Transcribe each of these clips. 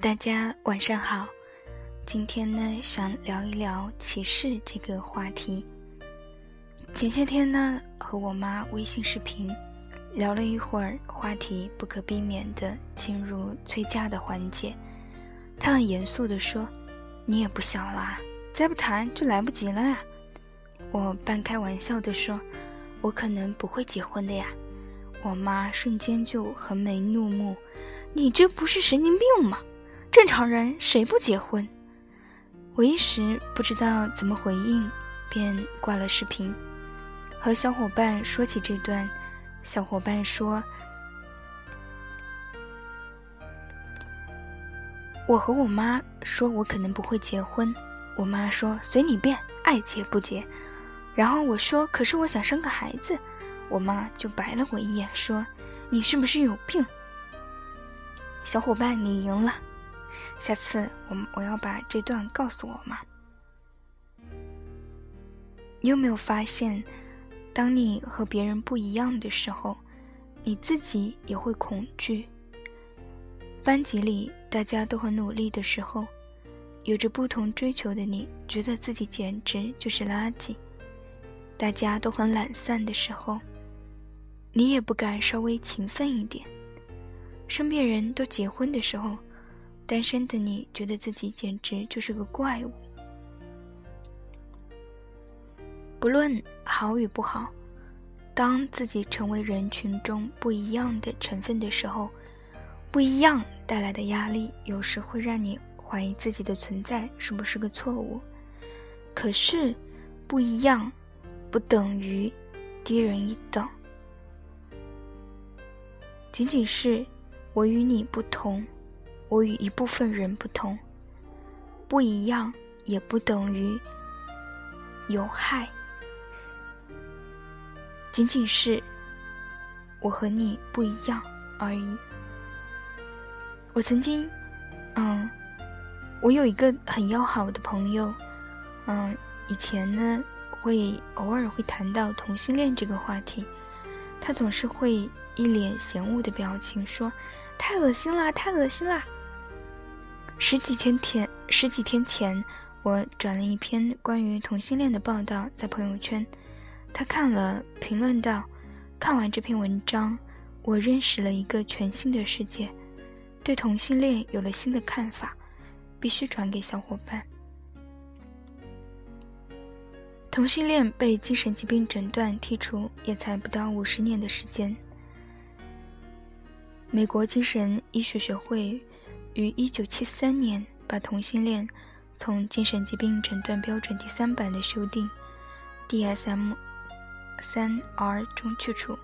大家晚上好，今天呢想聊一聊歧视这个话题。前些天呢和我妈微信视频聊了一会儿，话题不可避免的进入催嫁的环节。她很严肃的说：“你也不小了，再不谈就来不及了呀。”我半开玩笑的说：“我可能不会结婚的呀。”我妈瞬间就横眉怒目：“你这不是神经病吗？”正常人谁不结婚？我一时不知道怎么回应，便挂了视频。和小伙伴说起这段，小伙伴说：“我和我妈说，我可能不会结婚。我妈说随你便，爱结不结。然后我说，可是我想生个孩子。我妈就白了我一眼，说：你是不是有病？小伙伴，你赢了。”下次我我要把这段告诉我妈。你有没有发现，当你和别人不一样的时候，你自己也会恐惧？班级里大家都很努力的时候，有着不同追求的你，觉得自己简直就是垃圾。大家都很懒散的时候，你也不敢稍微勤奋一点。身边人都结婚的时候。单身的你觉得自己简直就是个怪物。不论好与不好，当自己成为人群中不一样的成分的时候，不一样带来的压力，有时会让你怀疑自己的存在是不是个错误。可是，不一样不等于低人一等，仅仅是我与你不同。我与一部分人不同，不一样也不等于有害，仅仅是我和你不一样而已。我曾经，嗯，我有一个很要好的朋友，嗯，以前呢会偶尔会谈到同性恋这个话题，他总是会一脸嫌恶的表情说：“太恶心啦，太恶心啦。”十几天前，十几天前，我转了一篇关于同性恋的报道在朋友圈，他看了，评论道：“看完这篇文章，我认识了一个全新的世界，对同性恋有了新的看法，必须转给小伙伴。”同性恋被精神疾病诊断剔除，也才不到五十年的时间。美国精神医学学会。于一九七三年把同性恋从精神疾病诊断标准第三版的修订 DSM 三 R 中去除。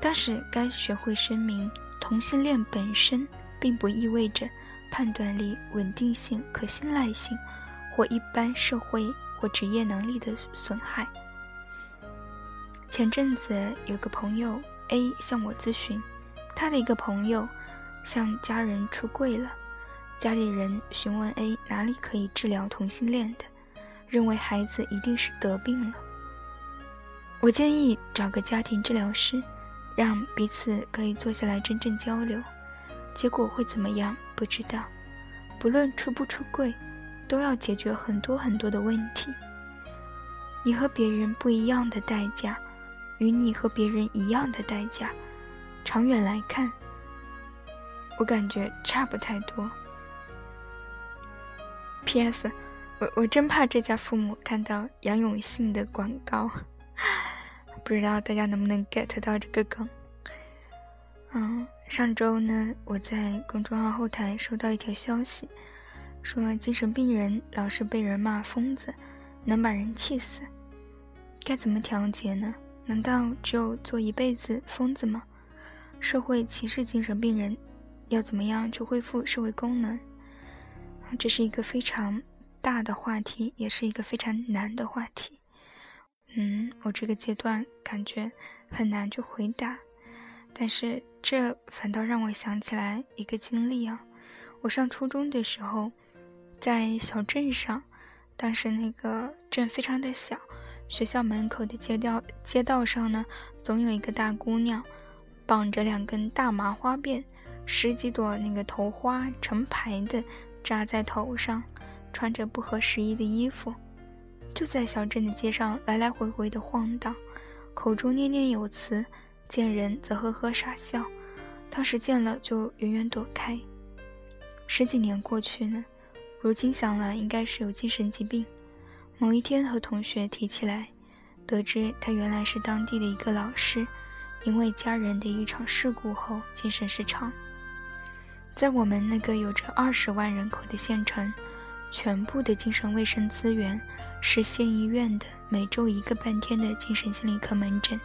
当时该学会声明，同性恋本身并不意味着判断力、稳定性、可信赖性或一般社会或职业能力的损害。前阵子有个朋友 A 向我咨询，他的一个朋友向家人出柜了。家里人询问 A 哪里可以治疗同性恋的，认为孩子一定是得病了。我建议找个家庭治疗师，让彼此可以坐下来真正交流。结果会怎么样？不知道。不论出不出柜，都要解决很多很多的问题。你和别人不一样的代价，与你和别人一样的代价，长远来看，我感觉差不太多。P.S. 我我真怕这家父母看到杨永信的广告，不知道大家能不能 get 到这个梗。嗯，上周呢，我在公众号后台收到一条消息，说精神病人老是被人骂疯子，能把人气死。该怎么调节呢？难道只有做一辈子疯子吗？社会歧视精神病人，要怎么样去恢复社会功能？这是一个非常大的话题，也是一个非常难的话题。嗯，我这个阶段感觉很难去回答，但是这反倒让我想起来一个经历啊。我上初中的时候，在小镇上，当时那个镇非常的小，学校门口的街道街道上呢，总有一个大姑娘，绑着两根大麻花辫。十几朵那个头花成排的扎在头上，穿着不合时宜的衣服，就在小镇的街上来来回回的晃荡，口中念念有词，见人则呵呵傻笑。当时见了就远远躲开。十几年过去呢，如今想来应该是有精神疾病。某一天和同学提起来，得知他原来是当地的一个老师，因为家人的一场事故后精神失常。在我们那个有着二十万人口的县城，全部的精神卫生资源是县医院的每周一个半天的精神心理科门诊，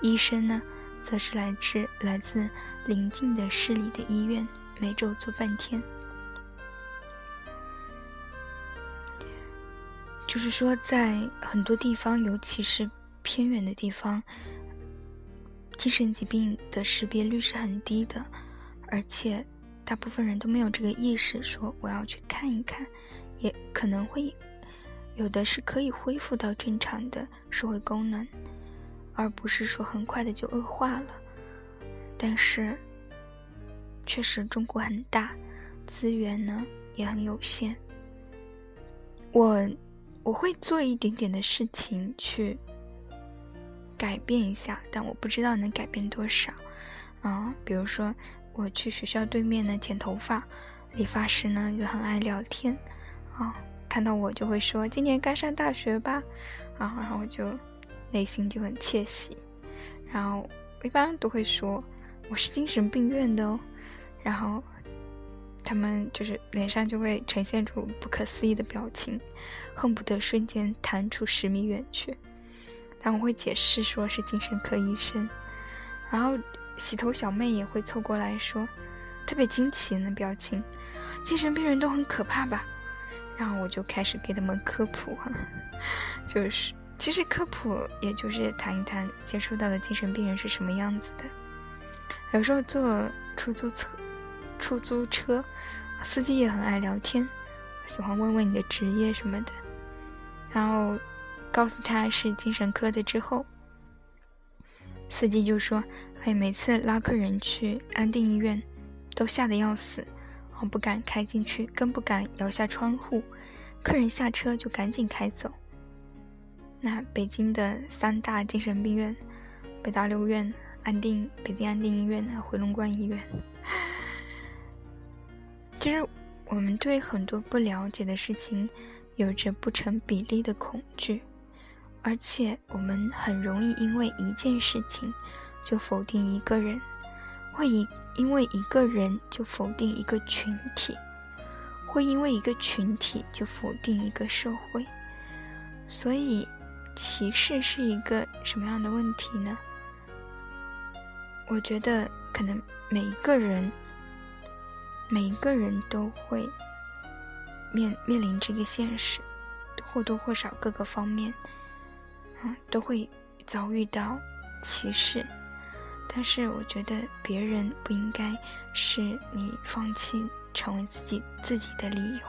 医生呢，则是来自来自邻近的市里的医院，每周做半天。就是说，在很多地方，尤其是偏远的地方，精神疾病的识别率是很低的，而且大部分人都没有这个意识，说我要去看一看，也可能会有的是可以恢复到正常的社会功能，而不是说很快的就恶化了。但是，确实中国很大，资源呢也很有限，我。我会做一点点的事情去改变一下，但我不知道能改变多少。嗯，比如说我去学校对面呢剪头发，理发师呢就很爱聊天，啊，看到我就会说今年刚上大学吧，啊，然后我就内心就很窃喜。然后一般都会说我是精神病院的哦，然后。他们就是脸上就会呈现出不可思议的表情，恨不得瞬间弹出十米远去。但我会解释说是精神科医生，然后洗头小妹也会凑过来说，特别惊奇的表情，精神病人都很可怕吧？然后我就开始给他们科普，就是其实科普也就是谈一谈接触到的精神病人是什么样子的。有时候坐出租车。出租车司机也很爱聊天，喜欢问问你的职业什么的。然后告诉他是精神科的之后，司机就说：“哎，每次拉客人去安定医院，都吓得要死，我不敢开进去，更不敢摇下窗户。客人下车就赶紧开走。”那北京的三大精神病院，北大六院、安定北京安定医院、回龙观医院。其实，我们对很多不了解的事情有着不成比例的恐惧，而且我们很容易因为一件事情就否定一个人，会以因为一个人就否定一个群体，会因为一个群体就否定一个社会。所以，歧视是一个什么样的问题呢？我觉得，可能每一个人。每一个人都会面面临这个现实，或多或少各个方面，啊，都会遭遇到歧视。但是，我觉得别人不应该是你放弃成为自己自己的理由。